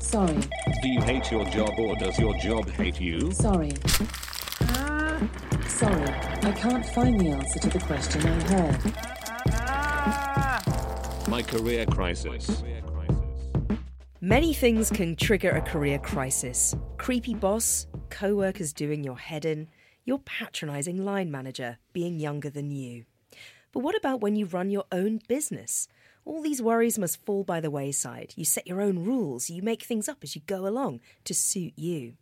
Sorry, Do you hate your job or does your job hate you? sorry. Sorry, I can't find the answer to the question I heard. My career crisis. Many things can trigger a career crisis. Creepy boss, co workers doing your head in, your patronising line manager being younger than you. But what about when you run your own business? All these worries must fall by the wayside. You set your own rules, you make things up as you go along to suit you.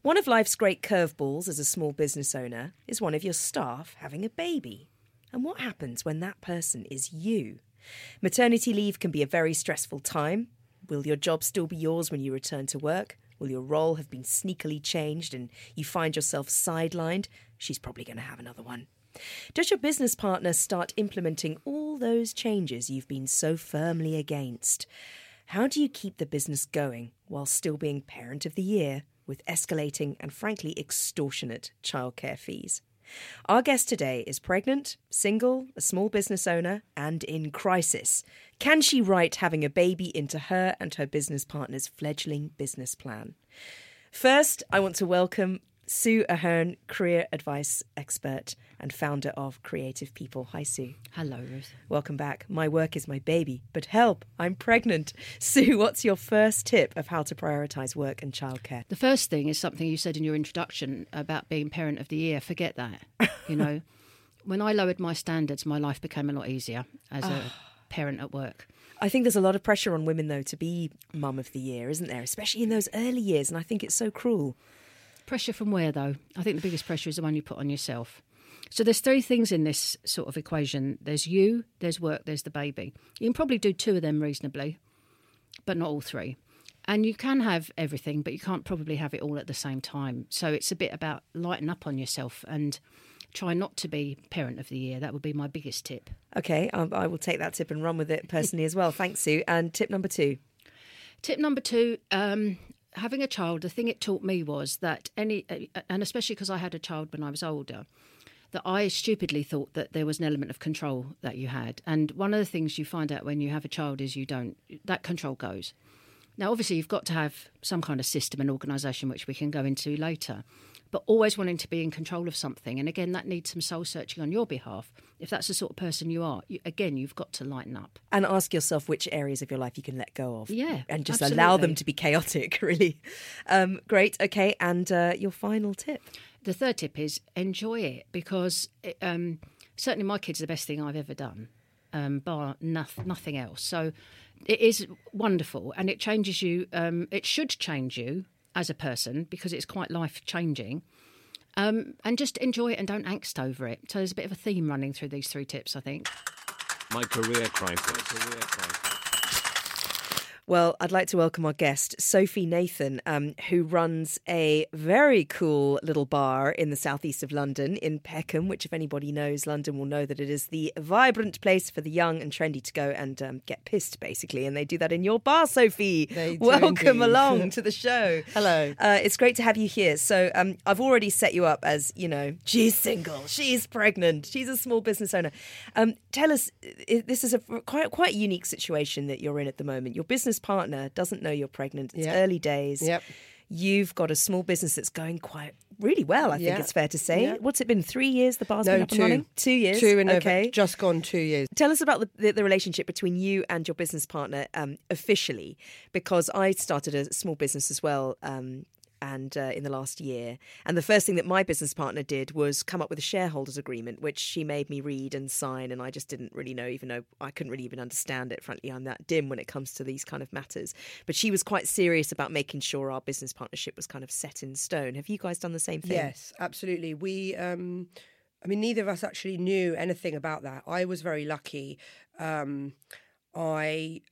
One of life's great curveballs as a small business owner is one of your staff having a baby. And what happens when that person is you? Maternity leave can be a very stressful time. Will your job still be yours when you return to work? Will your role have been sneakily changed and you find yourself sidelined? She's probably going to have another one. Does your business partner start implementing all those changes you've been so firmly against? How do you keep the business going while still being parent of the year with escalating and frankly extortionate childcare fees? Our guest today is pregnant, single, a small business owner, and in crisis. Can she write having a baby into her and her business partner's fledgling business plan? First, I want to welcome Sue Ahern, career advice expert and founder of Creative People. Hi, Sue. Hello, Ruth. Welcome back. My work is my baby, but help, I'm pregnant. Sue, what's your first tip of how to prioritize work and childcare? The first thing is something you said in your introduction about being parent of the year. Forget that. You know, when I lowered my standards, my life became a lot easier as a parent at work. I think there's a lot of pressure on women, though, to be mum of the year, isn't there? Especially in those early years, and I think it's so cruel. Pressure from where, though? I think the biggest pressure is the one you put on yourself. So there's three things in this sort of equation. There's you, there's work, there's the baby. You can probably do two of them reasonably, but not all three. And you can have everything, but you can't probably have it all at the same time. So it's a bit about lighten up on yourself and try not to be parent of the year. That would be my biggest tip. Okay, I, I will take that tip and run with it personally as well. Thanks, Sue. And tip number two. Tip number two um, having a child, the thing it taught me was that any, uh, and especially because I had a child when I was older, that I stupidly thought that there was an element of control that you had. And one of the things you find out when you have a child is you don't, that control goes. Now, obviously, you've got to have some kind of system and organisation, which we can go into later, but always wanting to be in control of something. And again, that needs some soul searching on your behalf. If that's the sort of person you are, you, again, you've got to lighten up. And ask yourself which areas of your life you can let go of. Yeah, And just allow them to be chaotic, really. Um, great. Okay. And uh, your final tip. The third tip is enjoy it because it, um, certainly my kids are the best thing I've ever done, um, bar noth- nothing else. So it is wonderful and it changes you. Um, it should change you as a person because it's quite life changing. Um, and just enjoy it and don't angst over it. So there's a bit of a theme running through these three tips, I think. My career crisis. Well, I'd like to welcome our guest, Sophie Nathan, um, who runs a very cool little bar in the southeast of London, in Peckham, which, if anybody knows London, will know that it is the vibrant place for the young and trendy to go and um, get pissed, basically. And they do that in your bar, Sophie. They welcome along to the show. Hello. Uh, it's great to have you here. So, um, I've already set you up as, you know, she's single, she's pregnant, she's a small business owner. Um, tell us, this is a quite quite unique situation that you're in at the moment. Your business business partner doesn't know you're pregnant. It's Yep. early days. Yep. You've got a small business that's going quite really well. I think it's fair to say. Yeah. What's it been? Three years. The bar's No, been up two. and running. Two years. Two in okay. okay. just gone two years. Tell us about the, the, the relationship between you and your business partner um, officially, because I started a small business as well. Um, and uh, in the last year, and the first thing that my business partner did was come up with a shareholders agreement, which she made me read and sign, and I just didn't really know, even though I couldn't really even understand it. Frankly, I'm that dim when it comes to these kind of matters. But she was quite serious about making sure our business partnership was kind of set in stone. Have you guys done the same thing? Yes, absolutely. We, um, I mean, neither of us actually knew anything about that. I was very lucky. Um, I,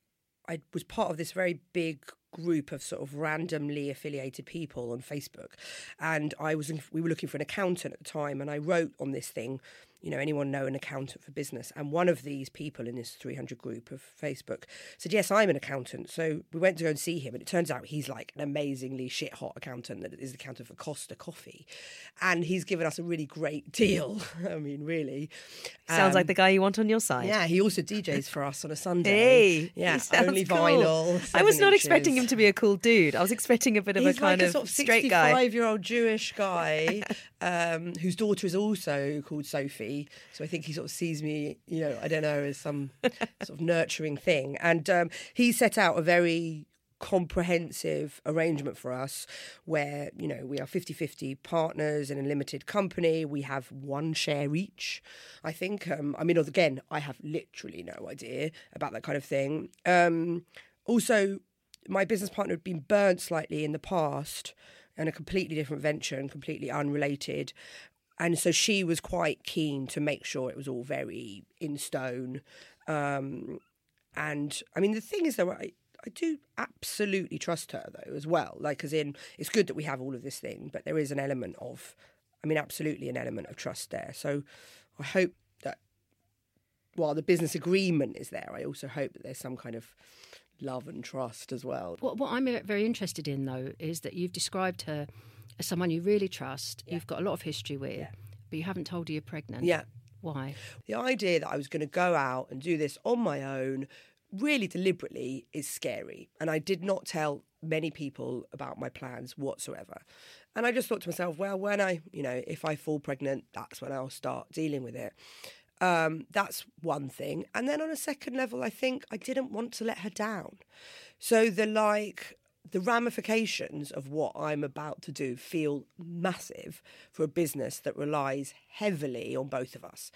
I was part of this very big group of sort of randomly affiliated people on Facebook, and I was we were looking for an accountant at the time, and I wrote on this thing. You know, anyone know an accountant for business? And one of these people in this 300 group of Facebook said, Yes, I'm an accountant. So we went to go and see him. And it turns out he's like an amazingly shit hot accountant that is the accountant for Costa Coffee. And he's given us a really great deal. I mean, really. Sounds like Um, the guy you want on your side. yeah, he also DJs for us on a Sunday. Hey, yeah, only cool. vinyl. I was not expecting him to be a cool dude. I was expecting a bit of He's a kind like of, a sort of straight guy. sixty-five-year-old Jewish guy um, whose daughter is also called Sophie. So I think he sort of sees me, you know, I don't know, as some sort of nurturing thing. And um, he set out a very comprehensive arrangement for us where you know we are 50-50 partners in a limited company we have one share each i think um, i mean again i have literally no idea about that kind of thing um, also my business partner had been burnt slightly in the past in a completely different venture and completely unrelated. And so she was quite keen to make sure it was all very in stone. Um, and I mean, the thing is, though, I, I do absolutely trust her, though, as well. Like, as in, it's good that we have all of this thing, but there is an element of, I mean, absolutely an element of trust there. So I hope that while the business agreement is there, I also hope that there's some kind of love and trust as well. What, what I'm very interested in, though, is that you've described her someone you really trust, you've got a lot of history with, but you haven't told her you're pregnant. Yeah. Why? The idea that I was going to go out and do this on my own, really deliberately, is scary. And I did not tell many people about my plans whatsoever. And I just thought to myself, well, when I, you know, if I fall pregnant, that's when I'll start dealing with it. Um, that's one thing. And then on a second level, I think I didn't want to let her down. So the like, the ramifications of what I'm about to do feel massive for a business that relies heavily on both of us,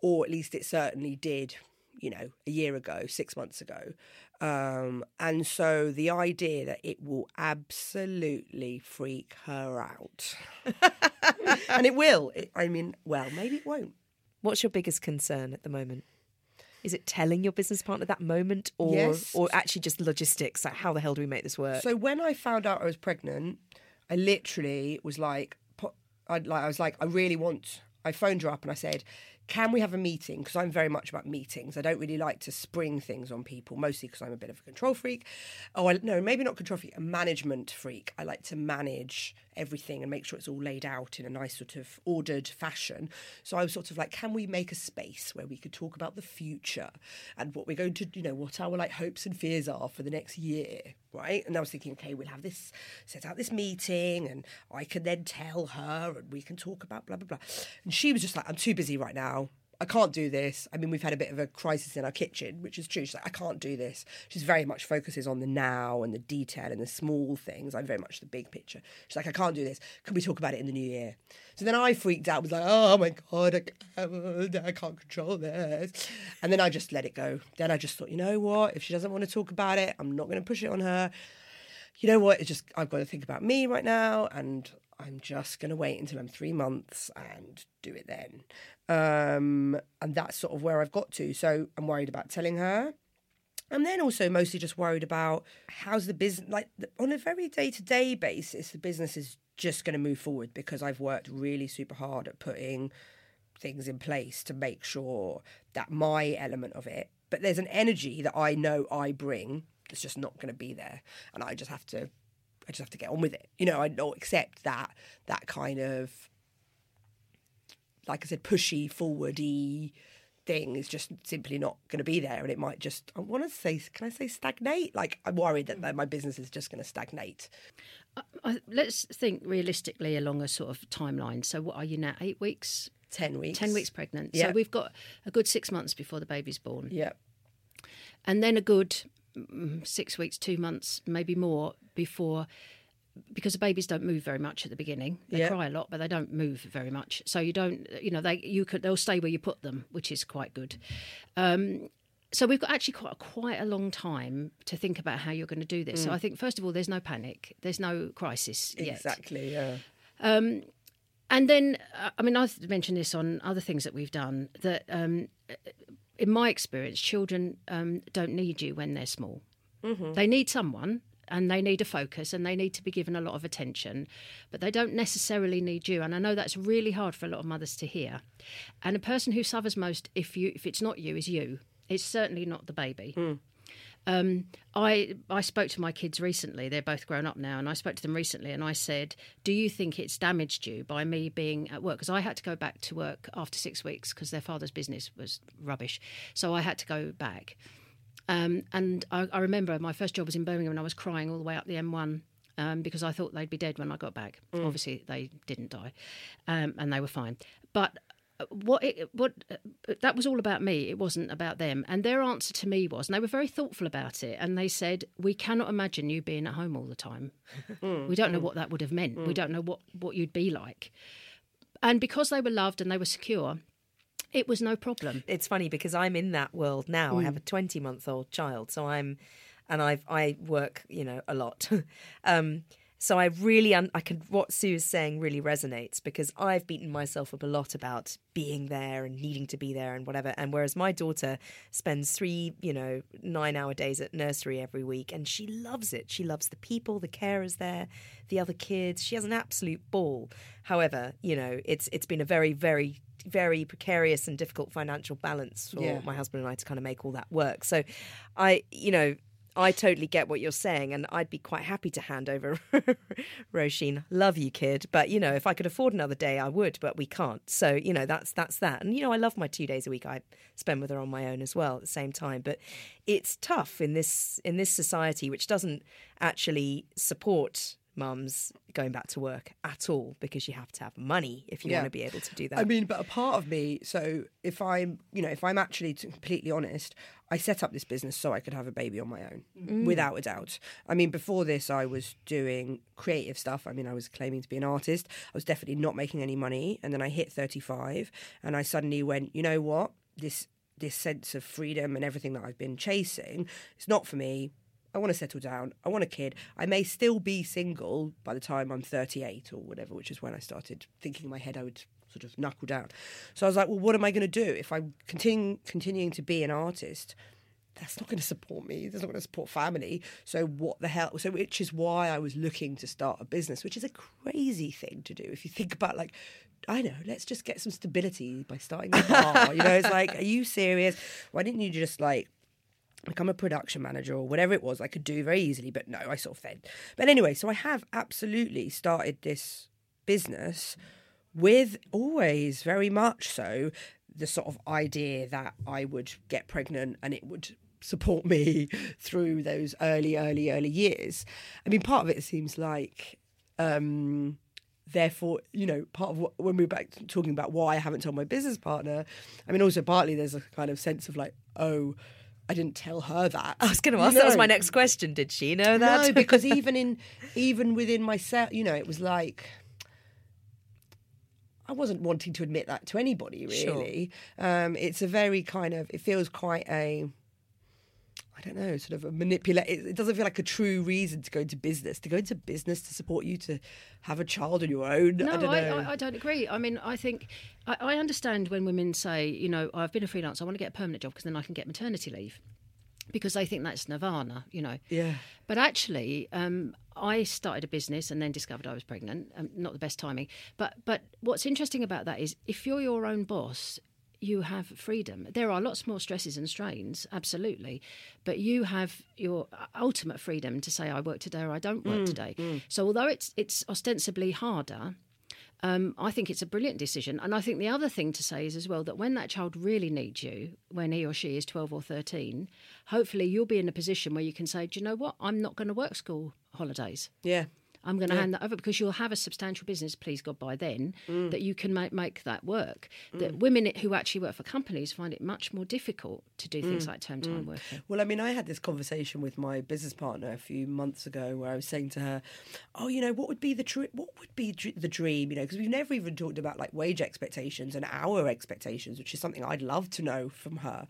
or at least it certainly did, you know, a year ago, six months ago. Um, and so the idea that it will absolutely freak her out, and it will. It, I mean, well, maybe it won't. What's your biggest concern at the moment? Is it telling your business partner that moment, or Yes. or actually just logistics? Like, how the hell do we make this work? So when I found out I was pregnant, I literally was like, I like I was like, I really want. I phoned her up and I said, "Can we have a meeting?" Because I'm very much about meetings. I don't really like to spring things on people, mostly because I'm a bit of a control freak. Oh, I, no, maybe not control freak, a management freak. I like to manage everything and make sure it's all laid out in a nice sort of ordered fashion. So I was sort of like, can we make a space where we could talk about the future and what we're going to, you know, what our like hopes and fears are for the next year, right? And I was thinking, okay, we'll have this, set out this meeting, and I can then tell her, and we can talk about blah blah blah. And she was just like, I'm too busy right now. I can't do this. I mean, we've had a bit of a crisis in our kitchen, which is true. She's like, I can't do this. She's very much focuses on the now and the detail and the small things. I'm very much the big picture. She's like, I can't do this. Can we talk about it in the new year? So then I freaked out, was like, oh my God, I can't, I can't control this. And then I just let it go. Then I just thought, you know what? If she doesn't want to talk about it, I'm not going to push it on her. You know what? It's just, I've got to think about me right now. And I'm just going to wait until I'm three months and do it then. Um, and that's sort of where I've got to. So I'm worried about telling her. And then also mostly just worried about how's the business, like on a very day to day basis, the business is just going to move forward because I've worked really super hard at putting things in place to make sure that my element of it, but there's an energy that I know I bring that's just not going to be there. And I just have to, I just have to get on with it. You know, I don't accept that, that kind of, like I said, pushy, forwardy thing is just simply not going to be there, and it might just. I want to say, can I say stagnate? Like I'm worried that, that my business is just going to stagnate. Uh, I, let's think realistically along a sort of timeline. So, what are you now? Eight weeks? Ten weeks. 10 weeks pregnant. Yeah. So, we've got a good six months before the baby's born. Yeah. And then a good six weeks, two months, maybe more before. Because the babies don't move very much at the beginning, they Yeah. cry a lot, but they don't move very much. So you don't, you know, they you could they'll stay where you put them, which is quite good. Um, so we've got actually quite quite a long time to think about how you're going to do this. So I think first of all, there's no panic, there's no crisis yet. Exactly. Yeah. And then, uh, I mean, I've mentioned this on other things that we've done that, um, in my experience, children um, don't need you when they're small. They need someone and they need a focus and they need to be given a lot of attention, but they don't necessarily need you. And I know that's really hard for a lot of mothers to hear. And the person who suffers most, if you if it's not you, is you. It's certainly not the baby. Um, I I spoke to my kids recently. They're both grown up now, and I spoke to them recently, and I said, "Do you think it's damaged you by me being at work? Because I had to go back to work after six weeks because their father's business was rubbish, so I had to go back." Um, and I, I remember my first job was in Birmingham, and I was crying all the way up the M1 um, because I thought they'd be dead when I got back. Obviously, they didn't die, um, and they were fine. But Uh, what it, what uh, that was all about me. It wasn't about them. And their answer to me was, and they were very thoughtful about it. And they said, "We cannot imagine you being at home all the time. Hmm. we don't know hmm. what that would have meant. We hmm. don't know what what you'd be like." And because they were loved and they were secure, it was no problem. it's funny because I'm in that world now. I have a 20 month old child, so I'm, and I've I work you know a lot, um, so I really un- I can what Sue is saying really resonates because I've beaten myself up a lot about being there and needing to be there and whatever. And whereas my daughter spends three you know nine hour days at nursery every week and she loves it. She loves the people, the carers there, the other kids. She has an absolute ball. However, you know it's it's been a very very very precarious and difficult financial balance for Yeah. my husband and I to kind of make all that work. So I, you know, I totally get what you're saying, and I'd be quite happy to hand over Roisin. Love you, kid, but you know, if I could afford another day, I would, but we can't. So you know, that's that's that. And you know, I love my two days a week I spend with her on my own as well at the same time. But it's tough in this in this society, which doesn't actually support mums going back to work at all because you have to have money if you Yeah. want to be able to do that. I mean, but a part of me, so if I'm, you know, if I'm actually completely honest, I set up this business so I could have a baby on my own, mm. without a doubt. I mean, before this, I was doing creative stuff. I mean, I was claiming to be an artist. I was definitely not making any money. And then I hit 35 and I suddenly went, you know what? This this sense of freedom and everything that I've been chasing, it's not for me. I want to settle down. I want a kid. I may still be single by the time I'm 38 or whatever, which is when I started thinking in my head I would sort of knuckle down. So I was like, well, what am I going to do if I'm continue, continuing to be an artist? That's not going to support me. That's not going to support family. So what the hell? So which is why I was looking to start a business, which is a crazy thing to do if you think about like. I know. Let's just get some stability by starting a bar. you know, it's like, are you serious? Why didn't you just like become a production manager or whatever it was I could do very easily, but no, I sort of failed. But anyway, so I have absolutely started this business with always very much so the sort of idea that I would get pregnant and it would support me through those early, early, early years. I mean, part of it seems like um therefore you know part of what when we're back talking about why i haven't told my business partner i mean also partly there's a kind of sense of like oh i didn't tell her that I was going to ask. That was my next question. Did she know that? no because even in even within myself you know it was like I wasn't wanting to admit that to anybody Sure. really. Um, it's a very kind of it feels quite a I don't know, sort of a manipulate. It, it doesn't feel like a true reason to go into business. To go into business to support you to have a child on your own. No, I don't I, know. I, I don't agree. I mean, I think I, I understand when women say, you know, I've been a freelancer, I want to get a permanent job because then I can get maternity leave, because they think that's nirvana, you know. yeah. But actually, um, I started a business and then discovered I was pregnant. Um, not the best timing. But but what's interesting about that is if you're your own boss, you have freedom. There are lots more stresses and strains, absolutely, but you have your uh, ultimate freedom to say I work today or I don't work mm, today. Mm. So although it's it's ostensibly harder. Um, I think it's a brilliant decision. And I think the other thing to say is as well that when that child really needs you, when he or she is 12 or 13, hopefully you'll be in a position where you can say, do you know what? I'm not going to work school holidays. Yeah. I'm going to hand that over because you'll have a substantial business, please God, by then Mm. that you can make, make that work. That women who actually work for companies find it much more difficult to do Mm. things like term time working. Well, I mean, I had this conversation with my business partner a few months ago, where I was saying to her, "Oh, you know, what would be the dr- what would be dr- the dream? You know, because we've never even talked about like wage expectations and hour expectations, which is something I'd love to know from her."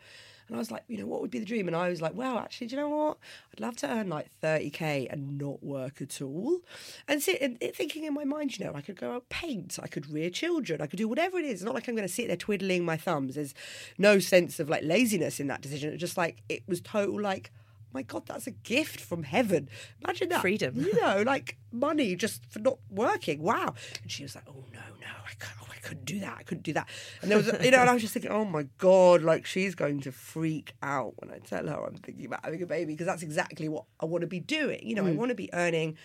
And I was like, you know, what would be the dream? And I was like, well, actually, do you know what? I'd love to earn like 30k and not work at all. And sit and thinking in my mind, you know, I could go out paint, I could rear children, I could do whatever it is. It's not like I'm going to sit there twiddling my thumbs. There's no sense of like laziness in that decision. It's just like, it was total like, my God, that's a gift from heaven. Imagine that. Freedom. You know, like money just for not working. Wow. And she was like, oh, no, no, I can't. oh, I couldn't do that. I couldn't do that. And there was, you know, and I was just thinking, oh my God, like she's going to freak out when I tell her I'm thinking about having a baby because that's exactly what I want to be doing. You know, I mm. want to be earning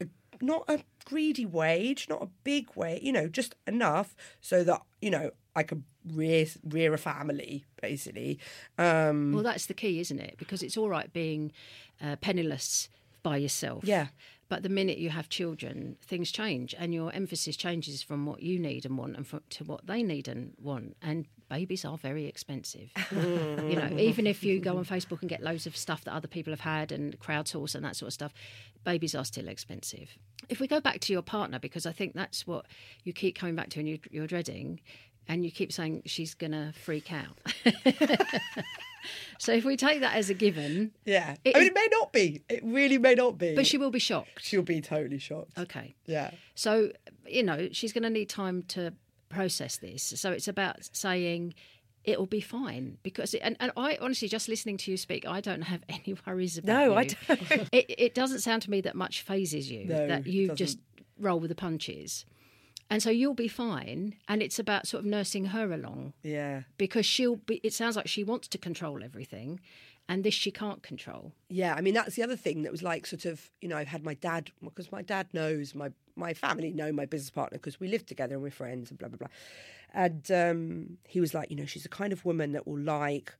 a, not a greedy wage, not a big wage, you know, just enough so that, you know, I could rear, rear a family, basically. Um, Well, that's the key, isn't it? Because it's all right being uh, penniless by yourself. Yeah. But the minute you have children, things change, and your emphasis changes from what you need and want, and from, to what they need and want. And babies are very expensive. you know, even if you go on Facebook and get loads of stuff that other people have had and crowdsource and that sort of stuff, babies are still expensive. If we go back to your partner, because I think that's what you keep coming back to and you, you're dreading, and you keep saying she's to freak out. so if we take that as a given, yeah. It I mean, is- it may not be. It really may not be. but she will be shocked. She'll be totally shocked. Okay. Yeah. So, you know, she's to need time to process this. So it's about saying it'll be fine because and, and I honestly just listening to you speak I don't have any worries about No, I don't. It, it doesn't sound to me that much phases you No, that you doesn't. just roll with the punches. And so you'll be fine and it's about sort of nursing her along Yeah. because she'll be it sounds like she wants to control everything and this she can't control. Yeah, I mean that's the other thing that was like sort of you know I've had my dad because my dad knows my my family know my business partner because we live together and we're friends and blah blah blah, and um, he was like you know she's the kind of woman that will like,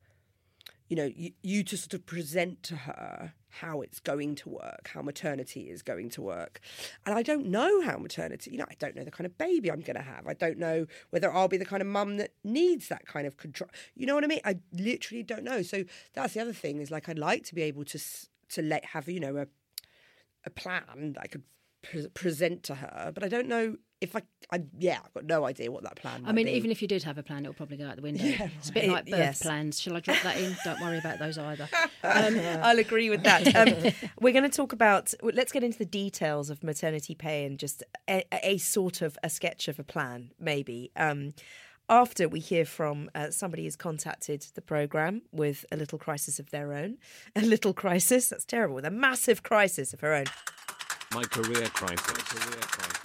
you know you, you to sort of present to her how it's going to work, how maternity is going to work, and I don't know how maternity you know I don't know the kind of baby I'm going to have. I don't know whether I'll be the kind of mum that needs that kind of control you know what I mean? I literally don't know. So that's the other thing is like I'd like to be able to to let have you know a a plan that I could pre- present to her, but I don't know if I, I yeah, I've got no idea what that plan. I might mean, be. even if you did have a plan, it'll probably go out the window. Yeah, it's a bit like birth Yes. plans. Shall I drop that in? Don't worry about those either. Um, I'll agree with that. Um, we're going to talk about. Let's get into the details of maternity pay and just a, a sort of a sketch of a plan, maybe. Um, after we hear from uh, somebody who's contacted the program with a little crisis of their own, a little crisis that's terrible, with a massive crisis of her own. My career crisis. Career crisis.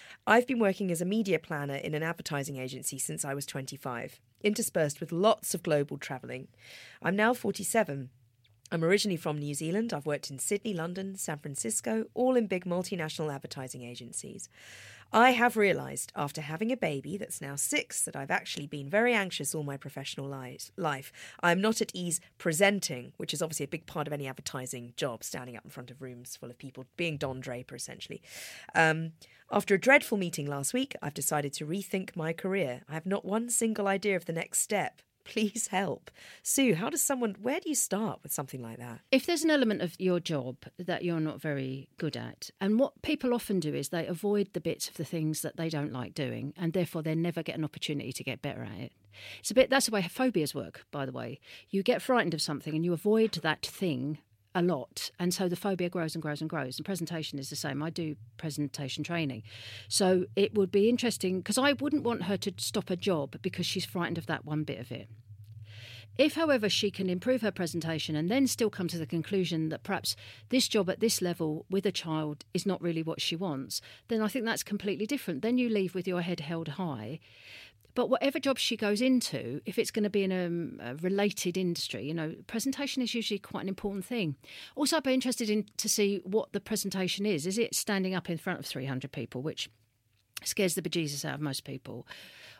I've been working as a media planner in an advertising agency since I was 25, interspersed with lots of global travelling. I'm now 47. I'm originally from New Zealand. I've worked in Sydney, London, San Francisco, all in big multinational advertising agencies. I have realised after having a baby that's now six that I've actually been very anxious all my professional life. I'm not at ease presenting, which is obviously a big part of any advertising job, standing up in front of rooms full of people, being Don Draper essentially. Um, after a dreadful meeting last week, I've decided to rethink my career. I have not one single idea of the next step. Please help. Sue, how does someone, where do you start with something like that? If there's an element of your job that you're not very good at, and what people often do is they avoid the bits of the things that they don't like doing, and therefore they never get an opportunity to get better at it. It's a bit that's the way phobias work, by the way. You get frightened of something and you avoid that thing a lot. And so the phobia grows and grows and grows. And presentation is the same. I do presentation training. So it would be interesting because i wouldn't want her to stop a job because she's frightened of that one bit of it. If, however, she can improve her presentation and then still come to the conclusion that perhaps this job at this level with a child is not really what she wants, then I think that's completely different. Then you leave with your head held high. But whatever job she goes into, if it's going to be in a, a, related industry, you know, presentation is usually quite an important thing. Also, I'd be interested in to see what the presentation is. Is it standing up in front of 300 people, which scares the bejesus out of most people?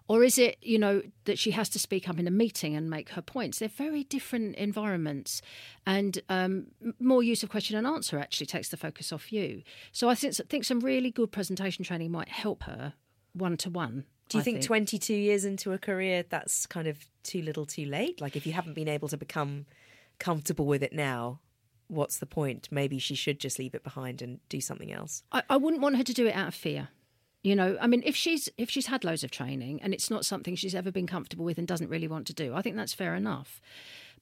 Or is it, you know, that she has to speak up in a meeting and make her points? They're very different environments, and um, more use of question and answer actually takes the focus off you. So I think, think some really good presentation training might help her one to one. Do you think, think 22 years into a career, that's kind of too little too late? Like, if you haven't been able to become comfortable with it now, what's the point? Maybe she should just leave it behind and do something else. I, I wouldn't want her to do it out of fear. You know, I mean, if she's if she's had loads of training and it's not something she's ever been comfortable with and doesn't really want to do, I think that's fair enough.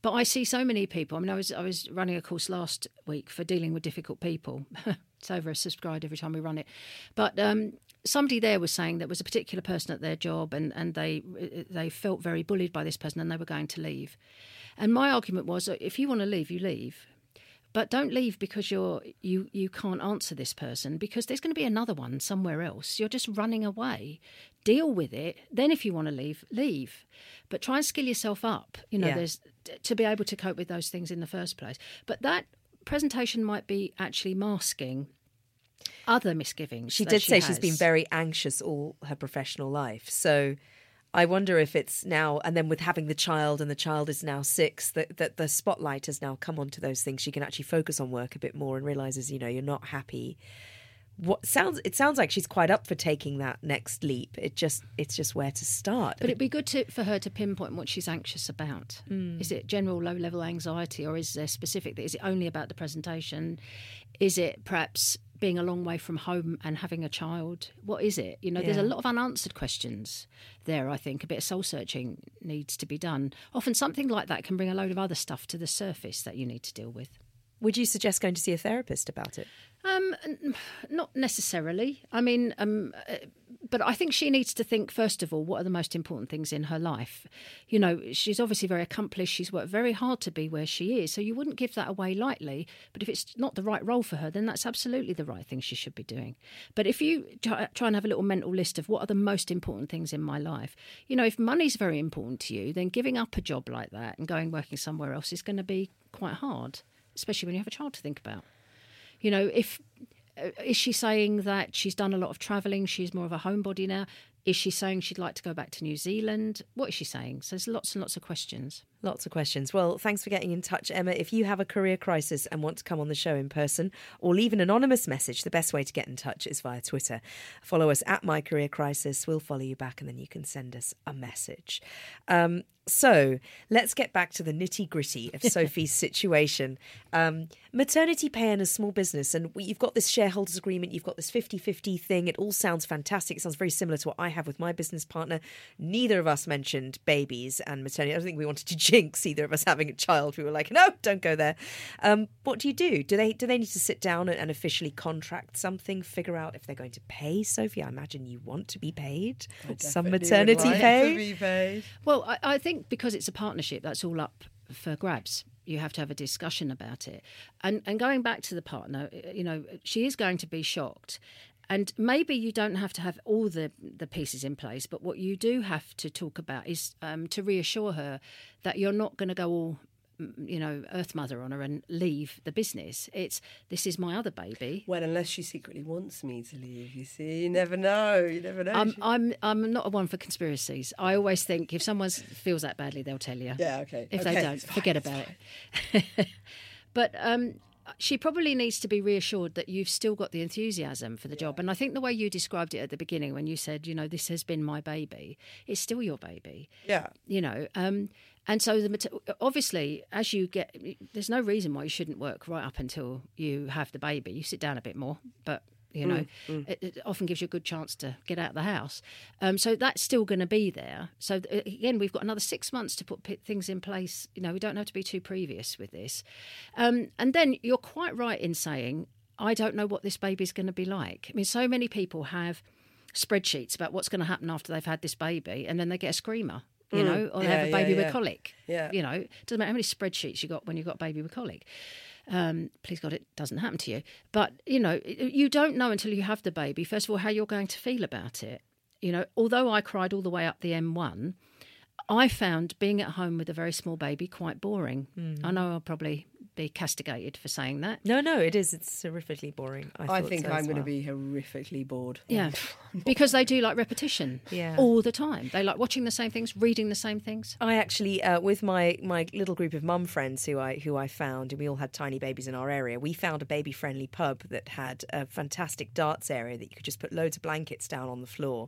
But I see so many people. I mean, I was I was running a course last week for dealing with difficult people. it's over subscribed every time we run it. But um, somebody there was saying there was a particular person at their job and, and they they felt very bullied by this person and they were going to leave. And my argument was, uh, if you want to leave, you leave. But don't leave because you're you you can't answer this person because there's going to be another one somewhere else. You're just running away. Deal with it. Then if you want to leave, leave. But try and skill yourself up. You know, yeah. there's to be able to cope with those things in the first place. But that presentation might be actually masking other misgivings. She did she say has. she's been very anxious all her professional life. So I wonder if it's now, and then with having the child, and the child is now six, that, that the spotlight has now come onto those things. She can actually focus on work a bit more and realizes, you know, you're not happy. What sounds? It sounds like she's quite up for taking that next leap. It just, it's just where to start. But it'd be good to, for her to pinpoint what she's anxious about. Mm. Is it general low-level anxiety, or is there specific? Is it only about the presentation? Is it perhaps being a long way from home and having a child. What is it? You know, yeah. there's a lot of unanswered questions there, I think. A bit of soul searching needs to be done. Often something like that can bring a load of other stuff to the surface that you need to deal with. Would you suggest going to see a therapist about it? Um, not necessarily. I mean, um, uh, but I think she needs to think first of all what are the most important things in her life. You know, she's obviously very accomplished. She's worked very hard to be where she is, so you wouldn't give that away lightly. But if it's not the right role for her, then that's absolutely the right thing she should be doing. But if you try and have a little mental list of what are the most important things in my life, you know, if money's very important to you, then giving up a job like that and going working somewhere else is going to be quite hard, especially when you have a child to think about. You know, if Uh, is she saying that she's done a lot of travelling? She's more of a homebody now. Is she saying she'd like to go back to New Zealand? What is she saying? So there's lots and lots of questions. Lots of questions. Well, thanks for getting in touch, Emma. If you have a career crisis and want to come on the show in person or leave an anonymous message, the best way to get in touch is via Twitter. Follow us at My Career Crisis. We'll follow you back and then you can send us a message. Um, so let's get back to the nitty gritty of Sophie's situation. Um, maternity pay in a small business, and you've got this shareholders agreement, you've got this 50 50 thing. It all sounds fantastic. It sounds very similar to what I have with my business partner. Neither of us mentioned babies and maternity. I don't think we wanted to jinx either of us having a child. We were like, no, don't go there. Um, what do you do? Do they do they need to sit down and, and, officially contract something? Figure out if they're going to pay Sophie. I imagine you want to be paid some maternity pay. Well, I, I think because it's a partnership, that's all up for grabs You have to have a discussion about it. And and going back to the partner, you know, she is going to be shocked. And maybe you don't have to have all the, the pieces in place, but what you do have to talk about is um, to reassure her that you're not going to go all mm, you know, Earth Mother on her and leave the business. It's this is my other baby. Well, unless she secretly wants me to leave, you see, you never know. You never know. I'm I'm I'm not a one for conspiracies. I always think if someone feels that badly, they'll tell you. Yeah, okay. If Okay, they don't, fine, forget about it. but um, she probably needs to be reassured that you've still got the enthusiasm for the job. And I think the way you described it at the beginning, when you said, you know, this has been my baby, it's still your baby yeah. you know um and so the obviously as you get there's no reason why you shouldn't work right up until you have the baby you sit down a bit more but you know It, it often gives you a good chance to get out of the house. Um, so that's still going to be there. So th- again we've got another six months to put p- things in place. You know we don't have to be too previous with this. Um, and then you're quite right in saying i don't know what this baby's going to be like. I mean so many people have spreadsheets about what's going to happen after they've had this baby and then they get a screamer you know or they Yeah, have a baby yeah. with colic Yeah. you know. It doesn't matter how many spreadsheets you got when you've got a baby with colic um, please God, it doesn't happen to you. But you know, you don't know until you have the baby. First of all, how you're going to feel about it. You know, although I cried all the way up the M1, I found being at home with a very small baby quite boring. I know I'll probably be castigated for saying that. No, no, it is. It's horrifically boring. I, I think so I'm going to well. be horrifically bored. Yeah, because they do like repetition. Yeah. all the time. They like watching the same things, reading the same things. I actually, uh, with my my little group of mum friends who I who I found, and we all had tiny babies in our area. We found a baby friendly pub that had a fantastic darts area that you could just put loads of blankets down on the floor.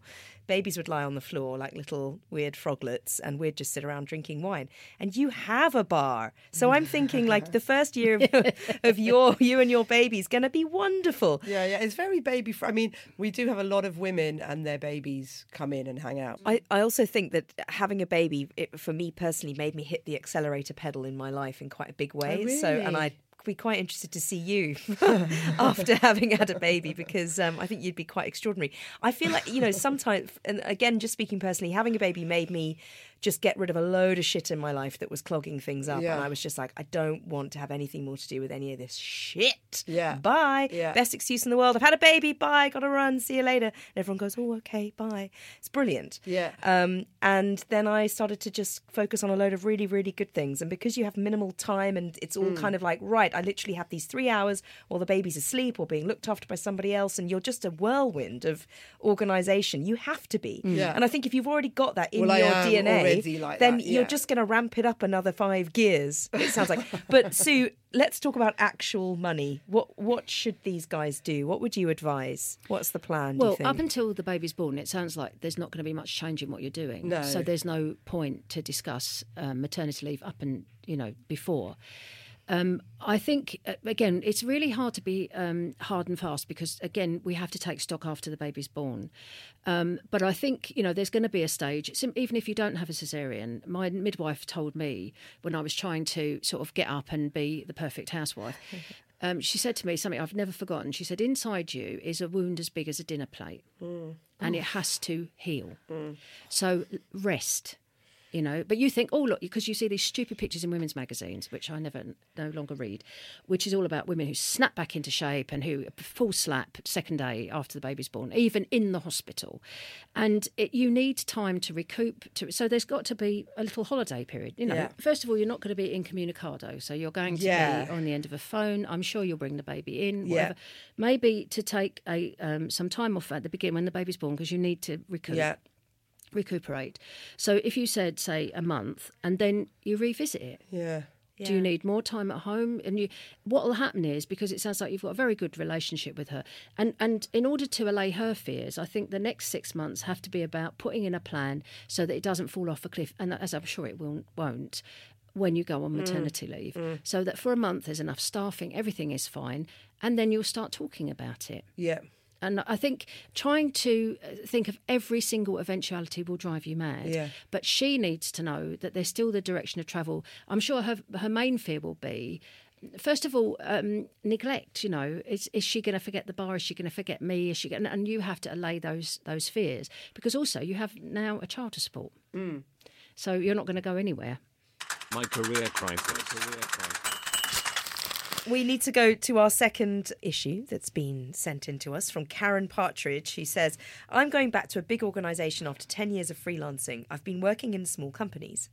Babies would lie on the floor like little weird froglets, and we'd just sit around drinking wine. And you have a bar, so I'm thinking like the first year of, of your you and your baby is going to be wonderful. Yeah, yeah, it's very baby. Fr- I mean, we do have a lot of women and their babies come in and hang out. I, I also think that having a baby, it, for me personally, made me hit the accelerator pedal in my life in quite a big way. Oh, so, and really? Be quite interested to see you after having had a baby because um, I think you'd be quite extraordinary. I feel like, you know, sometimes, and again, just speaking personally, having a baby made me just get rid of a load of shit in my life that was clogging things up. Yeah. And I was just like, I don't want to have anything more to do with any of this shit. Yeah. Bye. Yeah. Best excuse in the world. I've had a baby. Bye. Gotta run. See you later. And everyone goes, oh, okay. Bye. It's brilliant. Yeah. Um, and then I started to just focus on a load of really, really good things. And because you have minimal time and it's all kind of like, right, I literally have these three hours while the baby's asleep or being looked after by somebody else, and you're just a whirlwind of organisation. You have to be. Yeah. And I think if you've already got that in Well, your DNA, already like then that, you're yeah. just going to ramp it up another five gears. It sounds like. but Sue, let's talk about actual money. What what should these guys do? What would you advise? What's the plan? do you Well, think? up until the baby's born, it sounds like there's not going to be much change in what you're doing. No. So there's no point to discuss um, maternity leave up and you know before. Um, I think uh, again, it's really hard to be um, hard and fast because again, we have to take stock after the baby's born. Um, but I think you know there's going to be a stage, even if you don't have a cesarean. My midwife told me when I was trying to sort of get up and be the perfect housewife. Um, she said to me something I've never forgotten. She said, "Inside you is a wound as big as a dinner plate, and it has to heal. So rest." You know. But you think, oh look, because you see these stupid pictures in women's magazines, which I never, no longer read, which is all about women who snap back into shape and who full slap second day after the baby's born, even in the hospital, and it, you need time to recoup. To so there's got to be a little holiday period. You know, Yeah. first of all, you're not going to be incommunicado, so you're going to Yeah. be on the end of a phone. I'm sure you'll bring the baby in. Yeah. Whatever. Maybe to take a um, some time off at the beginning when the baby's born because you need to recoup Yeah. Recuperate. So if you said, say, a month, and then you revisit it, Yeah. do you need more time at home? And you, what will happen is because it sounds like you've got a very good relationship with her, and and in order to allay her fears, I think the next six months have to be about putting in a plan so that it doesn't fall off a cliff, and as I'm sure it will won't. When you go on maternity mm. leave, mm. so that for a month there's enough staffing, everything is fine, and then you'll start talking about it. Yeah. And I think trying to uh, think of every single eventuality will drive you mad. Yeah. But she needs to know that there's still the direction of travel. I'm sure her her main fear will be. First of all, um, neglect. You know, is is she going to forget the bar? Is she going to forget me? Is she going? And you have to allay those those fears because also you have now a child to support. So you're not going to go anywhere. My career crisis. Career crisis. We need to go to our second issue that's been sent in to us from Karen Partridge, who says, I'm going back to a big organisation after 10 years of freelancing. I've been working in small companies.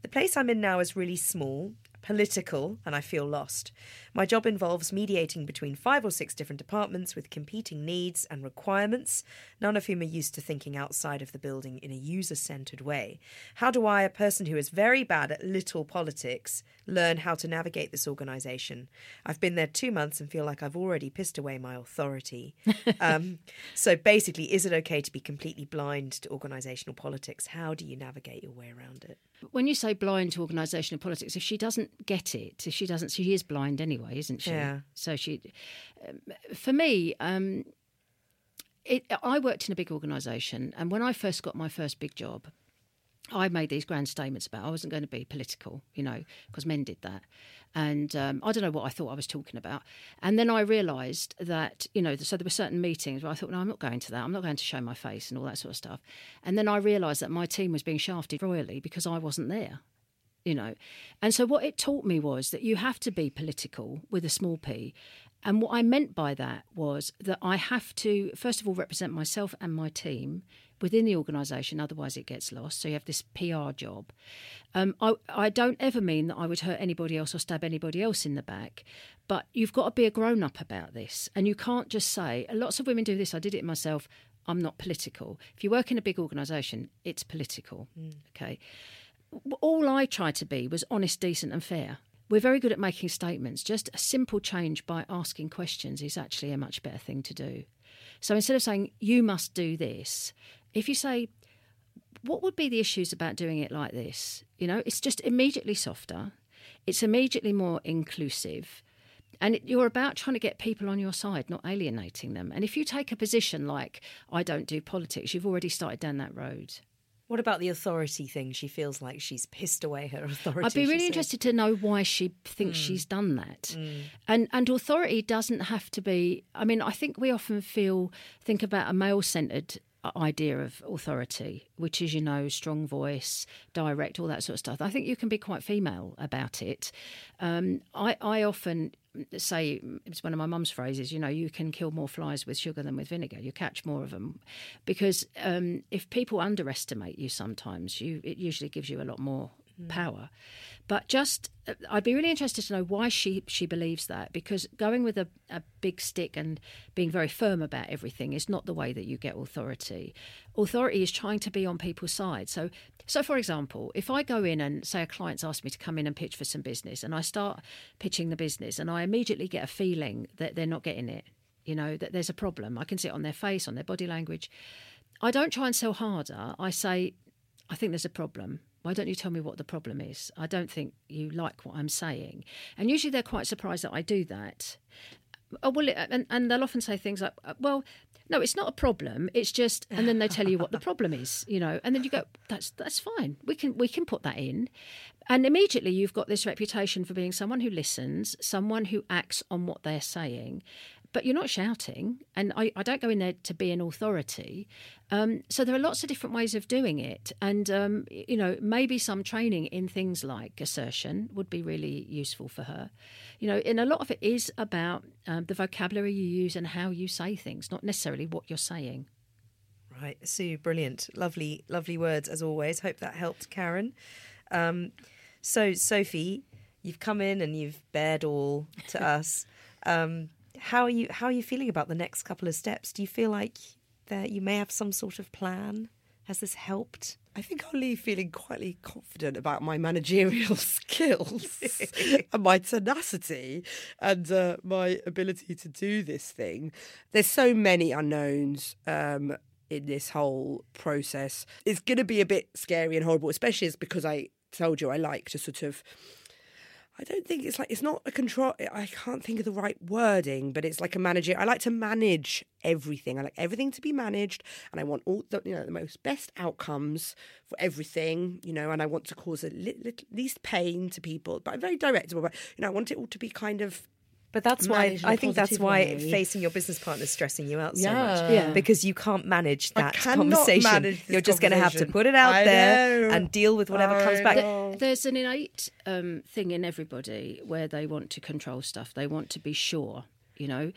The place I'm in now is really small, political, and I feel lost. My job involves mediating between five or six different departments with competing needs and requirements, none of whom are used to thinking outside of the building in a user centered way. How do I, a person who is very bad at little politics, learn how to navigate this organisation? I've been there two months and feel like I've already pissed away my authority. um, so basically, is it okay to be completely blind to organisational politics? How do you navigate your way around it? When you say blind to organisational politics, if she doesn't get it, if she doesn't, she is blind anyway, isn't she? Yeah. So she, um, for me, um, it, I worked in a big organisation, and when I first got my first big job, I made these grand statements about I wasn't going to be political, you know, because men did that. And um, I don't know what I thought I was talking about. And then I realised that, you know, so there were certain meetings where I thought, no, I'm not going to that. I'm not going to show my face and all that sort of stuff. And then I realised that my team was being shafted royally because I wasn't there, you know. And so what it taught me was that you have to be political with a small p. And what I meant by that was that I have to, first of all, represent myself and my team within the organisation, otherwise it gets lost. So you have this PR job. Um, I, I don't ever mean that I would hurt anybody else or stab anybody else in the back, but you've got to be a grown up about this. And you can't just say, lots of women do this, I did it myself, I'm not political. If you work in a big organisation, it's political. Okay. All I tried to be was honest, decent, and fair. We're very good at making statements. Just a simple change by asking questions is actually a much better thing to do. So instead of saying, you must do this, if you say, what would be the issues about doing it like this? You know, it's just immediately softer, it's immediately more inclusive. And you're about trying to get people on your side, not alienating them. And if you take a position like, I don't do politics, you've already started down that road. What about the authority thing? She feels like she's pissed away her authority. I'd be really interested to know why she thinks hmm. she's done that. Hmm. And and authority doesn't have to be. I mean, I think we often feel think about a male centered uh, idea of authority, which is you know strong voice, direct, all that sort of stuff. I think you can be quite female about it. Um, I I often say it's one of my mum's phrases. You know, you can kill more flies with sugar than with vinegar. You catch more of them, because um, if people underestimate you, sometimes you it usually gives you a lot more power. But just, uh, I'd be really interested to know why she she believes that because going with a, a big stick and being very firm about everything is not the way that you get authority. Authority is trying to be on people's side. So, so for example, if I go in and say a client's asked me to come in and pitch for some business, and I start pitching the business, and I immediately get a feeling that they're not getting it. You know that there's a problem. I can see it on their face, on their body language. I don't try and sell harder. I say, I think there's a problem. Why don't you tell me what the problem is? I don't think you like what I'm saying. And usually they're quite surprised that I do that. Oh, well, and, and they'll often say things like, uh, well, no, it's not a problem. It's just, and then they tell you what the problem is, you know, and then you go, that's that's fine. We can we can put that in, and immediately you've got this reputation for being someone who listens, someone who acts on what they're saying, but you're not shouting. And I, I don't go in there to be an authority. Um, so there are lots of different ways of doing it, and um, you know maybe some training in things like assertion would be really useful for her. You know, and a lot of it is about um, the vocabulary you use and how you say things, not necessarily what you're saying. Right, Sue, brilliant, lovely, lovely words as always. Hope that helped, Karen. Um, so, Sophie, you've come in and you've bared all to us. Um, how are you? How are you feeling about the next couple of steps? Do you feel like that you may have some sort of plan? Has this helped? I think I'll leave feeling quietly confident about my managerial skills and my tenacity and uh, my ability to do this thing. There's so many unknowns um, in this whole process. It's going to be a bit scary and horrible, especially as because I told you I like to sort of. I don't think it's like it's not a control. I can't think of the right wording, but it's like a manager. I like to manage everything. I like everything to be managed, and I want all the you know the most best outcomes for everything. You know, and I want to cause a li- lit- least pain to people. But I'm very direct about. You know, I want it all to be kind of But that's why manage in a I think that's positive why way. facing your business partner is stressing you out so Yeah. much. Yeah. Because you can't manage that conversation. manage You're just going to have to put it out I there know. and deal with whatever comes I back. know. There's an innate um, thing in everybody where they want to control stuff. They want to be sure, you know,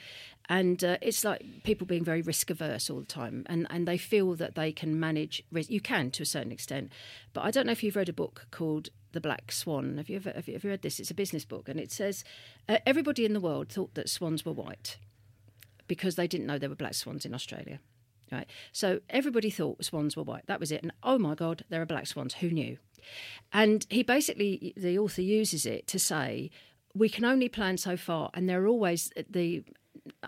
and uh, it's like people being very risk averse all the time, and and they feel that they can manage. Risk. You can to a certain extent, but I don't know if you've read a book called The Black Swan. Have you ever have you ever read this? It's a business book, and it says uh, everybody in the world thought that swans were white because they didn't know there were black swans in Australia. Right. So everybody thought swans were white. That was it. And oh my God, there are black swans. Who knew? And he basically, the author uses it to say, we can only plan so far, and there are always the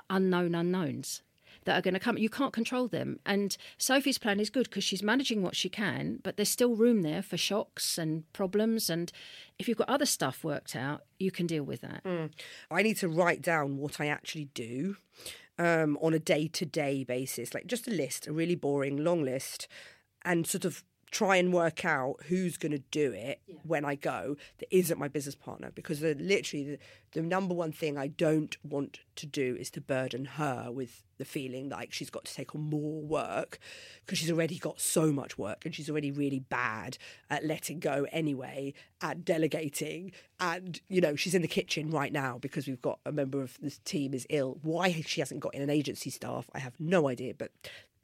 unknown unknowns that are going to come. You can't control them. And Sophie's plan is good because she's managing what she can, but there's still room there for shocks and problems. And if you've got other stuff worked out, you can deal with that. I need to write down what I actually do um, on a day to day basis, like just a list, a really boring long list, and sort of try and work out who's going to do it when I go that isn't my business partner. Because the, literally, the, the number one thing I don't want to do is to burden her with the feeling like she's got to take on more work because she's already got so much work and she's already really bad at letting go anyway and delegating and you know she's in the kitchen right now because we've got a member of this team is ill why she hasn't got in an agency staff i have no idea but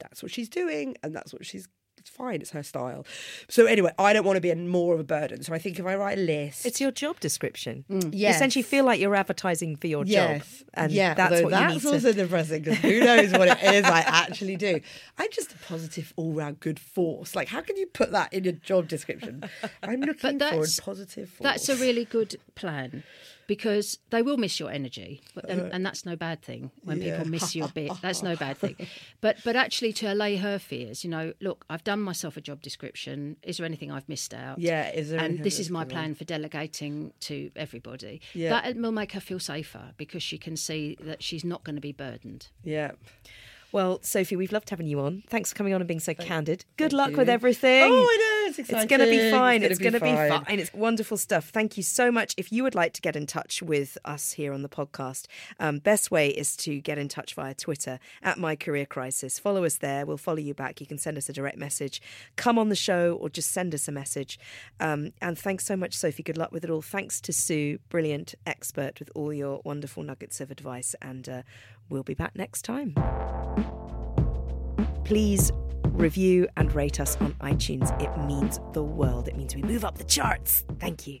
that's what she's doing and that's what she's it's fine it's her style so anyway i don't want to be a, more of a burden so i think if i write a list It's your job description. Mm. You Yes. essentially feel like you're advertising for your job. And yeah, that's what you that's need to also depressing because who knows what it is I actually do. I'm just a positive, all-round good force. Like, how can you put that in your job description? I'm looking for a positive force. That's a really good plan because they will miss your energy, but, and, and that's no bad thing. When. Yeah. people miss your bit, that's no bad thing. But but actually, to allay her fears, you know, look, I've done myself a job description. Is there anything I've missed out? Yeah, is there And this is my gonna- plan for delegating to everybody. Yeah. That will make her feel safer because she can see that she's not going to be burdened. yeah. Well, Sophie, we've loved having you on. Thanks for coming on and being so candid. Good luck with everything. Oh, I know, it's It's going to be fine. It's It's gonna be be fine. fine. It's wonderful stuff. Thank you so much. If you would like to get in touch with us here on the podcast, um, best way is to get in touch via Twitter at My Career Crisis. Follow us there. We'll follow you back. You can send us a direct message, come on the show, or just send us a message. Um, and thanks so much, Sophie. Good luck with it all. Thanks to Sue, brilliant expert with all your wonderful nuggets of advice. And uh, we'll be back next time. Please review and rate us on iTunes. It means the world. It means we move up the charts. Thank you.